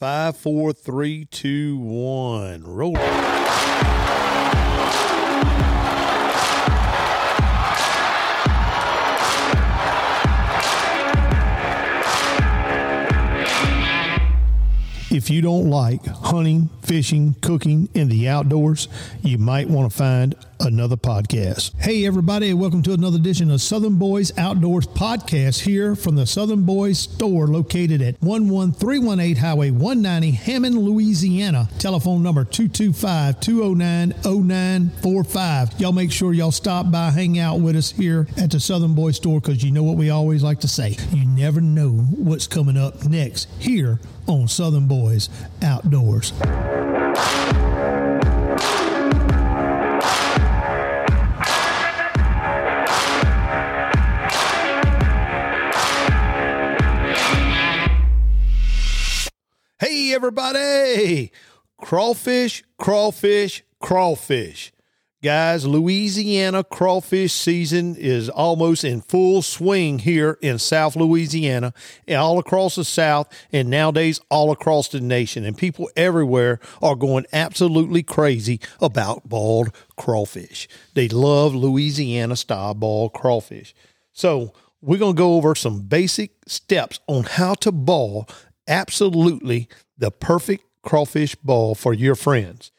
Five, four, three, two, one. Roll. If you don't like hunting, fishing, cooking, and the outdoors, you might want to find another podcast. Hey, everybody, welcome to another edition of Southern Boys Outdoors Podcast here from the Southern Boys store located at 11318 Highway 190, Hammond, Louisiana. Telephone number 225 209 0945. Y'all make sure y'all stop by, hang out with us here at the Southern Boys store because you know what we always like to say. You never know what's coming up next here on Southern Boys Outdoors. Hey, everybody! Crawfish, crawfish, crawfish. Guys, Louisiana crawfish season is almost in full swing here in South Louisiana, and all across the South, and nowadays all across the nation. And people everywhere are going absolutely crazy about bald crawfish. They love Louisiana style bald crawfish. So, we're going to go over some basic steps on how to ball absolutely the perfect crawfish ball for your friends.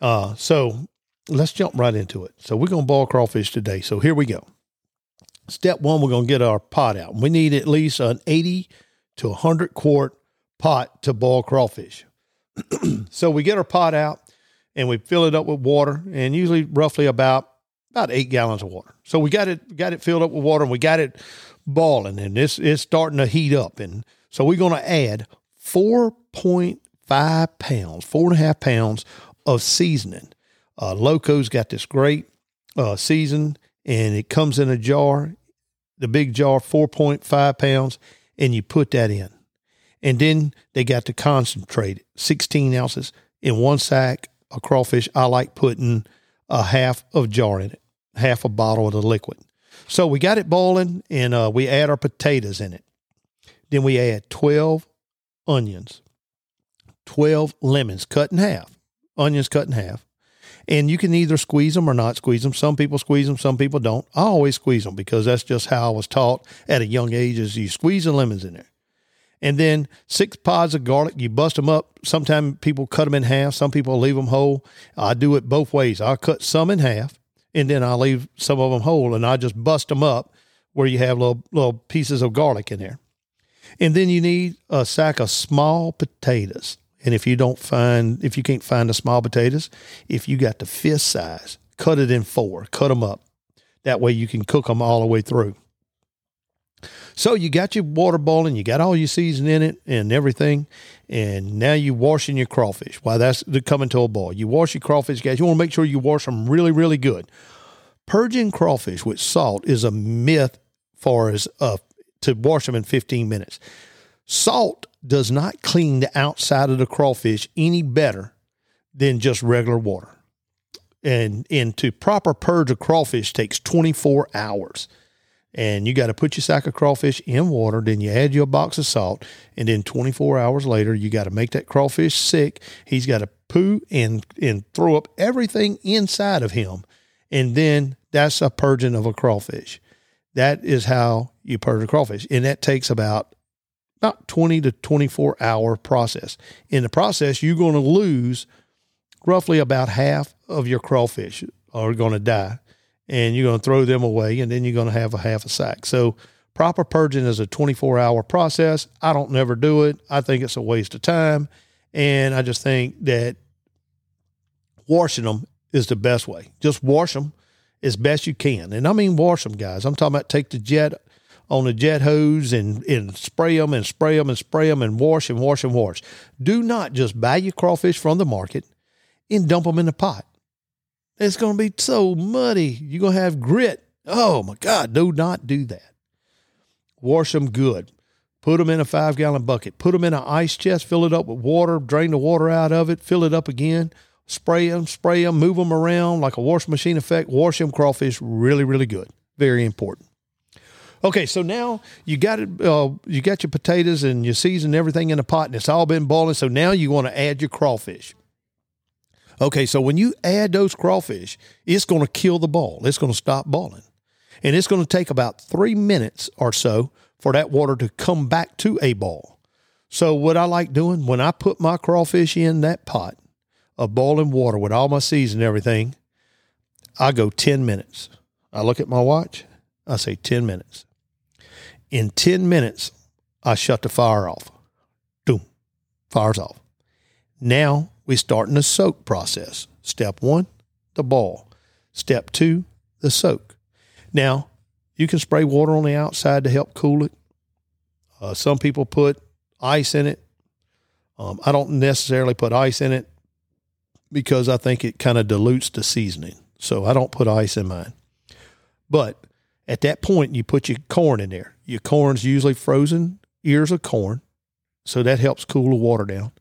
Uh, so let's jump right into it. So we're going to boil crawfish today. So here we go. Step one, we're going to get our pot out. We need at least an 80 to 100 quart pot to boil crawfish. so we get our pot out and we fill it up with water and usually roughly about about eight gallons of water. So we got it got it filled up with water and we got it boiling and this is starting to heat up. And so we're to add 4.5 pounds, four and a half pounds of seasoning. Uh, Loco's got this great uh, season, and it comes in a jar, the big jar, 4.5 pounds, and you put that in. And then they got the concentrate, 16 ounces in one sack of crawfish. I like putting a half of jar in it, half a bottle of the liquid. So we got it boiling, and uh, we add our potatoes in it. Then we add 12 onions, 12 lemons cut in half, onions cut in half. And you can either squeeze them or not squeeze them. Some people squeeze them, some people don't. I always squeeze them because that's just how I was taught at a young age is you squeeze the lemons in there. And then six pods of garlic, you bust them up. Sometimes people cut them in half. Some people leave them whole. I do it both ways. I cut some in half and then I leave some of them whole and I just bust them up where you have little, little pieces of garlic in there. And then you need a sack of small potatoes. And if you don't find, if you can't find the small potatoes, if you got the fist size, cut it in four, cut them up. That way you can cook them all the way through. So you got your water boiling, you got all your season in it and everything, and now you washing your crawfish. While that's coming to a boil, you wash your crawfish, guys. You want to make sure you wash them really, really good. Purging crawfish with salt is a myth, far as uh, to wash them in 15 minutes. Salt does not clean the outside of the crawfish any better than just regular water. And, and to proper purge a crawfish takes 24 hours. And you got to put your sack of crawfish in water, then you add your box of salt, and then 24 hours later, you got to make that crawfish sick. He's got to poo and, and throw up everything inside of him. And then that's a purging of a crawfish. That is how you purge a crawfish. And that takes about about 20 to 24 hour process. In the process, you're going to lose roughly about half of your crawfish are going to die and you're going to throw them away and then you're going to have a half a sack. So proper purging is a 24 hour process. I don't never do it. I think it's a waste of time. And I just think that washing them is the best way. Just wash them as best you can. And I mean, wash them, guys. I'm talking about take the jet on the jet hose and, and spray them and spray them and spray them and wash and wash and wash. Do not just buy your crawfish from the market and dump them in the pot. It's going to be so muddy. You're going to have grit. Oh my God, do not do that. Wash them good. Put them in a five gallon bucket. Put them in an ice chest, fill it up with water, drain the water out of it, fill it up again, spray them, spray them, move them around like a wash machine effect. Wash them crawfish really, really good. Very important. Okay, so now you got it. Uh, you got your potatoes and you season everything in a pot, and it's all been boiling. So now you want to add your crawfish. Okay, so when you add those crawfish, it's going to kill the ball. It's going to stop boiling, and it's going to take about three minutes or so for that water to come back to a ball. So what I like doing when I put my crawfish in that pot of boiling water with all my seasoning and everything, I go ten minutes. I look at my watch. I say ten minutes. In 10 minutes, I shut the fire off. Boom, fire's off. Now we start in the soak process. Step one, the boil. Step two, the soak. Now, you can spray water on the outside to help cool it. Uh, some people put ice in it. Um, I don't necessarily put ice in it because I think it kind of dilutes the seasoning. So I don't put ice in mine. But at that point, you put your corn in there. Your corn's usually frozen ears of corn, so that helps cool the water down.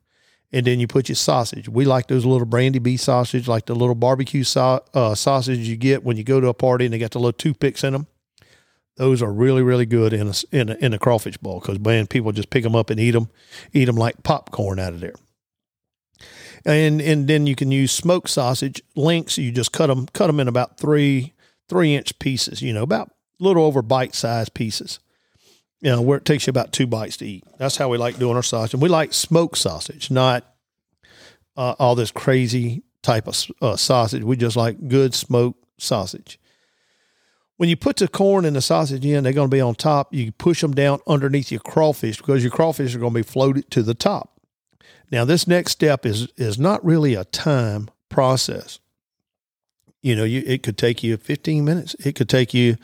And then you put your sausage. We like those little brandy beef sausage, like the little barbecue so, uh, sausage you get when you go to a party and they got the little toothpicks in them. Those are really, really good in a, in a, in a crawfish bowl because, man, people just pick them up and eat them, eat them like popcorn out of there. And and then you can use smoked sausage links. You just cut them cut them in about three three inch pieces, you know, about a little over bite sized pieces. You know, where it takes you about two bites to eat. That's how we like doing our sausage. And we like smoked sausage, not uh, all this crazy type of uh, sausage. We just like good smoked sausage. When you put the corn and the sausage in, they're going to be on top. You push them down underneath your crawfish because your crawfish are going to be floated to the top. Now, this next step is is not really a time process you know, you it could take you 15 minutes. It could take you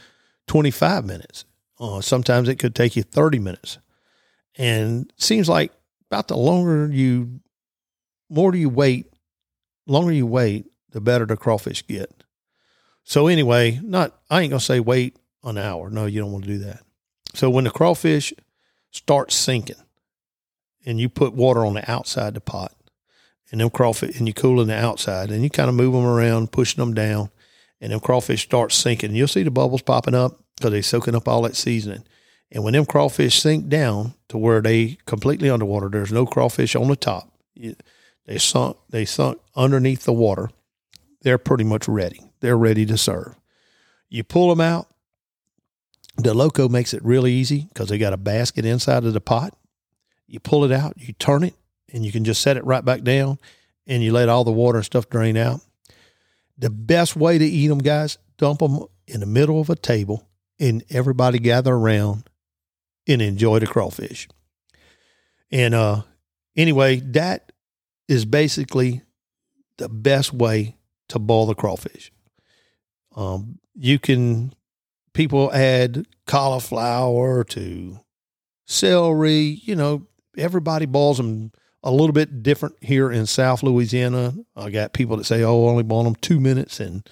25 minutes. Uh, sometimes it could take you 30 minutes. And seems like about the longer you, more do you wait, longer you wait, the better the crawfish get. So anyway, not I ain't gonna say wait an hour. No, you don't want to do that. So when the crawfish starts sinking, and you put water on the outside the pot, and them crawfish, and you cool in the outside, and you kind of move them around, pushing them down, and them crawfish start sinking. You'll see the bubbles popping up because they're soaking up all that seasoning. And when them crawfish sink down to where they completely underwater, there's no crawfish on the top. They sunk, they sunk underneath the water. They're pretty much ready. They're ready to serve. You pull them out. The loco makes it really easy because they got a basket inside of the pot. You pull it out, you turn it, and you can just set it right back down and you let all the water and stuff drain out. The best way to eat them, guys, dump them in the middle of a table and everybody gather around and enjoy the crawfish. And uh, anyway, that is basically the best way to boil the crawfish. Um, you can, people add cauliflower to celery, you know, everybody boils them a little bit different here in South Louisiana. I got people that say, "Oh, I only boil them two minutes and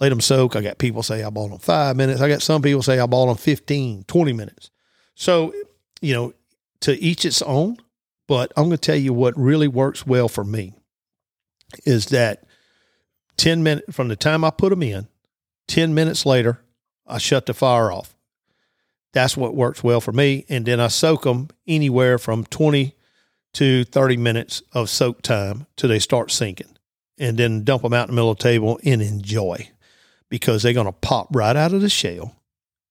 let them soak." I got people say I boil them five minutes. I got some people say I boil them 15, 20 minutes. So, you know, to each its own. But I'm going to tell you what really works well for me is that 10 minutes from the time I put them in, 10 minutes later, I shut the fire off. That's what works well for me. And then I soak them anywhere from 20 to 30 minutes of soak time till they start sinking and then dump them out in the middle of the table and enjoy because they're going to pop right out of the shell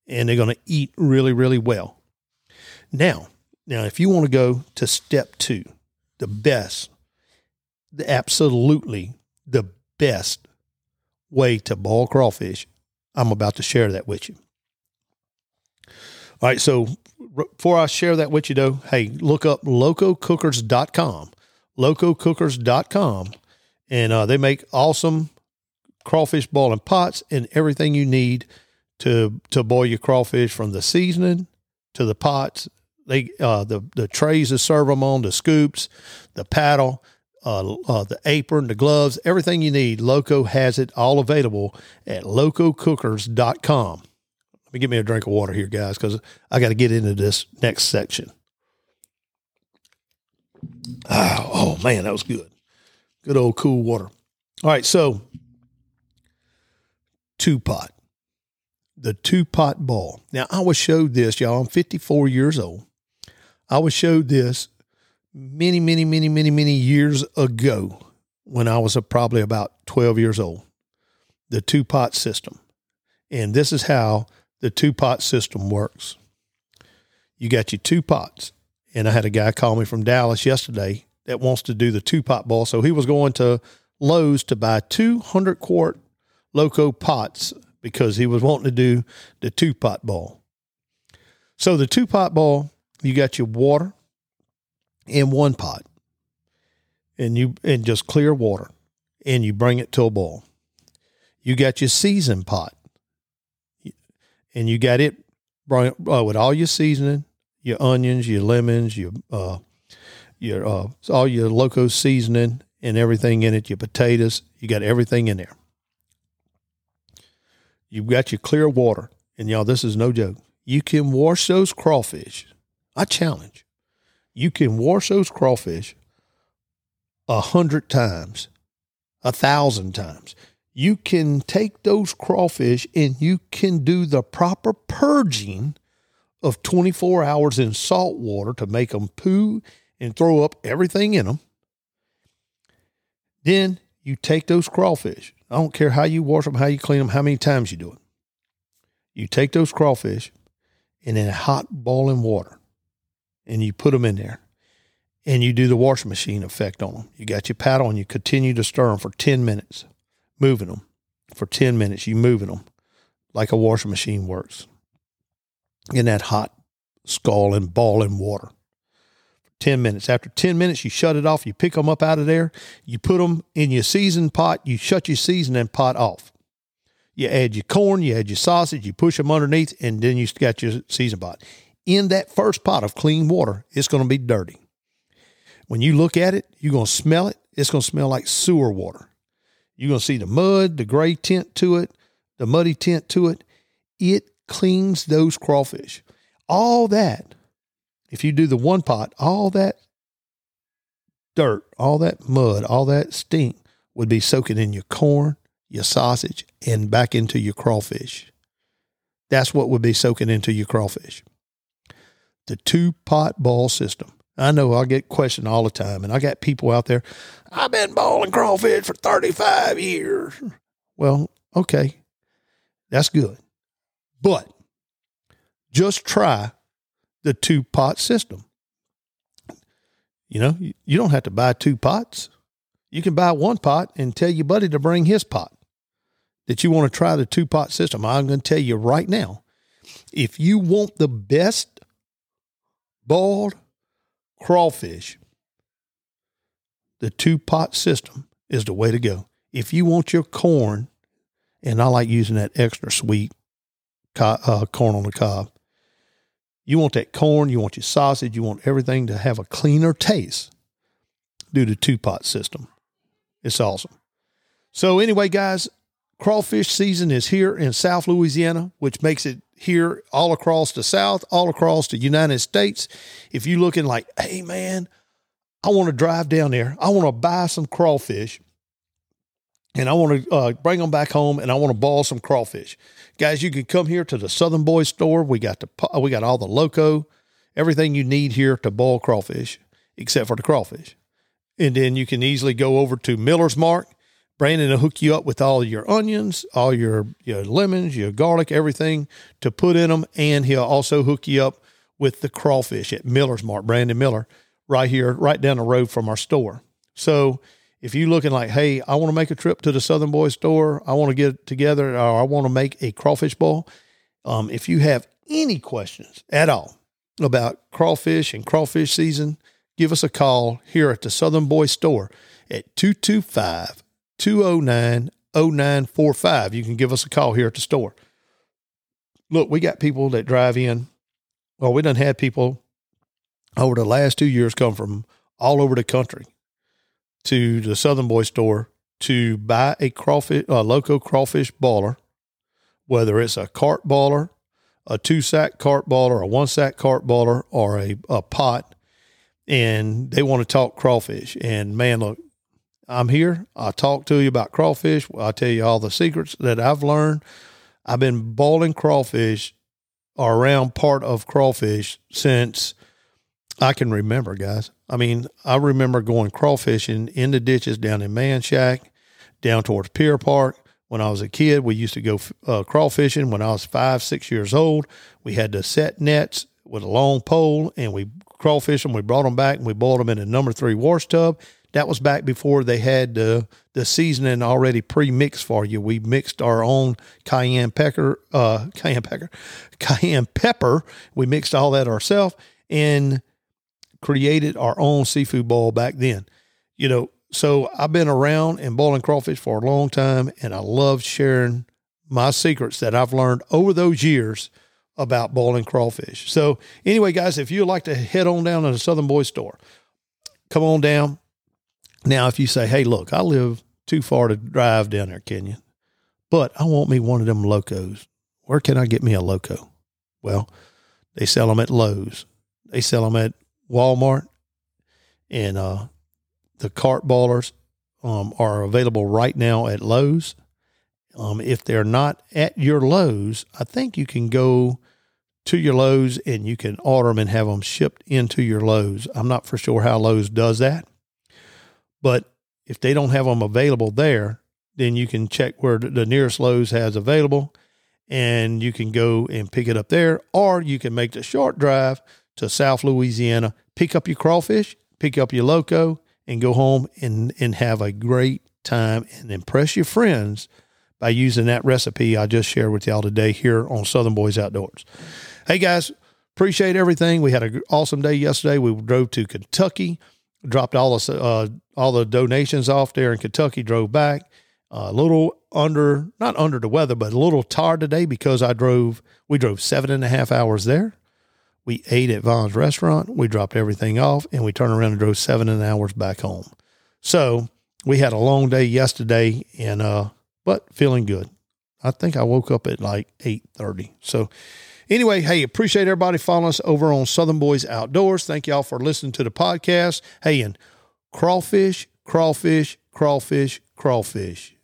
and they're going to eat really, really well. Now, now, if you want to go to step two, the best, the absolutely the best way to boil crawfish, I'm about to share that with you. All right, so before I share that with you, though, hey, look up lococookers.com, lococookers.com, and uh, they make awesome crawfish boiling pots and everything you need to to boil your crawfish from the seasoning to the pots. They uh, the the trays to serve them on, the scoops, the paddle, uh, uh, the apron, the gloves, everything you need. Loco has it all available at lococookers.com me get me a drink of water here, guys, because I got to get into this next section. Oh, oh, man, that was good. Good old cool water. All right, so two pot. the two pot ball. Now, I was showed this, y'all. I'm 54 years old. I was showed this many, many, many, many, many years ago when I was probably about 12 years old. The two pot system. And this is how the two pot system works. You got your two pots. And I had a guy call me from Dallas yesterday that wants to do the two pot ball. So he was going to Lowe's to buy 200 quart Loco pots because he was wanting to do the two pot ball. So the two pot ball, you got your water in one pot and you and just clear water and you bring it to a boil. You got your season pot and you got it bring, uh, with all your seasoning, your onions, your lemons, your uh, your uh, all your loco seasoning and everything in it, your potatoes, you got everything in there. You've got your clear water, and y'all, this is no joke. You can wash those crawfish. I challenge. You can wash those crawfish a hundred times, a thousand times. You can take those crawfish and you can do the proper purging of 24 hours in salt water to make them poo and throw up everything in them. Then you take those crawfish. I don't care how you wash them, how you clean them, how many times you do it. You take those crawfish and in hot boiling water and you put them in there and you do the washing machine effect on them. You got your paddle and you continue to stir them for 10 minutes, moving them for 10 minutes. You moving them like a washing machine works in that hot scalding, boiling water. 10 minutes. After 10 minutes, you shut it off. You pick them up out of there. You put them in your seasoned pot. You shut your seasoning pot off. You add your corn, you add your sausage, you push them underneath, and then you got your seasoned pot. In that first pot of clean water, it's going to be dirty. When you look at it, you're going to smell it. It's going to smell like sewer water. You're going to see the mud, the gray tint to it, the muddy tint to it. It cleans those crawfish. All that, if you do the one pot, all that dirt, all that mud, all that stink would be soaking in your corn, your sausage, and back into your crawfish. That's what would be soaking into your crawfish. The two pot ball system. I know I get questioned all the time, and I got people out there. I've been balling crawfish for 35 years. Well, okay, that's good. But just try the two pot system. You know, you don't have to buy two pots. You can buy one pot and tell your buddy to bring his pot that you want to try the two pot system. I'm going to tell you right now if you want the best boiled crawfish, the two pot system is the way to go. If you want your corn, and I like using that extra sweet uh, corn on the cob, you want that corn, you want your sausage, you want everything to have a cleaner taste. Do the two pot system. It's awesome. So, anyway, guys, crawfish season is here in South Louisiana, which makes it here all across the South, all across the United States. If you're looking like, hey, man, I want to drive down there, I want to buy some crawfish, and I want to uh, bring them back home, and I want to boil some crawfish. Guys, you can come here to the Southern Boys store. We got the we got all the loco, everything you need here to boil crawfish, except for the crawfish. And then you can easily go over to Miller's Mart Brandon will hook you up with all your onions, all your, your lemons, your garlic, everything to put in them. And he'll also hook you up with the crawfish at Miller's Mart, Brandon Miller, right here, right down the road from our store. So if you're looking like, hey, I want to make a trip to the Southern Boys store, I want to get together, or I want to make a crawfish bowl, um, if you have any questions at all about crawfish and crawfish season, give us a call here at the Southern Boys store at 225 209 0945. You can give us a call here at the store. Look, we got people that drive in. Well, we done had people over the last two years come from all over the country to the Southern Boy store to buy a crawfish, a loco crawfish baller, whether it's a cart baller, a two sack cart baller, a one sack cart baller, or a, a pot, and they want to talk crawfish. And man, look, I'm here. I'll talk to you about crawfish. I'll tell you all the secrets that I've learned. I've been boiling crawfish or around part of crawfish since I can remember, guys. I mean, I remember going crawfishing in the ditches down in Manchac, down towards Pier Park. When I was a kid, we used to go uh, crawfishing. When I was five, six years old, we had to set nets with a long pole and we crawfish them. We brought them back and we boiled them in a number three wash tub. That was back before they had the the seasoning already pre-mixed for you. We mixed our own cayenne pepper, uh, cayenne pepper, cayenne pepper. We mixed all that ourselves and created our own seafood boil back then. You know, so I've been around and boiling crawfish for a long time, and I love sharing my secrets that I've learned over those years about boiling crawfish. So anyway, guys, if you'd like to head on down to the Southern Boy store, come on down. Now, if you say, hey, look, I live too far to drive down there, Kenyon, but I want me one of them locos. Where can I get me a loco? Well, they sell them at Lowe's. They sell them at Walmart. And uh, the cart ballers um, are available right now at Lowe's. Um, if they're not at your Lowe's, I think you can go to your Lowe's and you can order them and have them shipped into your Lowe's. I'm not for sure how Lowe's does that. But if they don't have them available there, then you can check where the nearest Lowe's has available and you can go and pick it up there. Or you can make the short drive to South Louisiana, pick up your crawfish, pick up your loco, and go home and, and have a great time and impress your friends by using that recipe I just shared with y'all today here on Southern Boys Outdoors. Hey guys, appreciate everything. We had an awesome day yesterday. We drove to Kentucky dropped all the uh, all the donations off there in Kentucky. Drove back a little under, not under the weather, but a little tired today because I drove. We drove seven and a half hours there. We ate at Vaughn's restaurant. We dropped everything off, and we turned around and drove seven and hours back home. So we had a long day yesterday, and uh, but feeling good. I think I woke up at like eight thirty. So Anyway, hey, appreciate everybody following us over on Southern Boys Outdoors. Thank y'all for listening to the podcast. Hey, and crawfish, crawfish, crawfish, crawfish.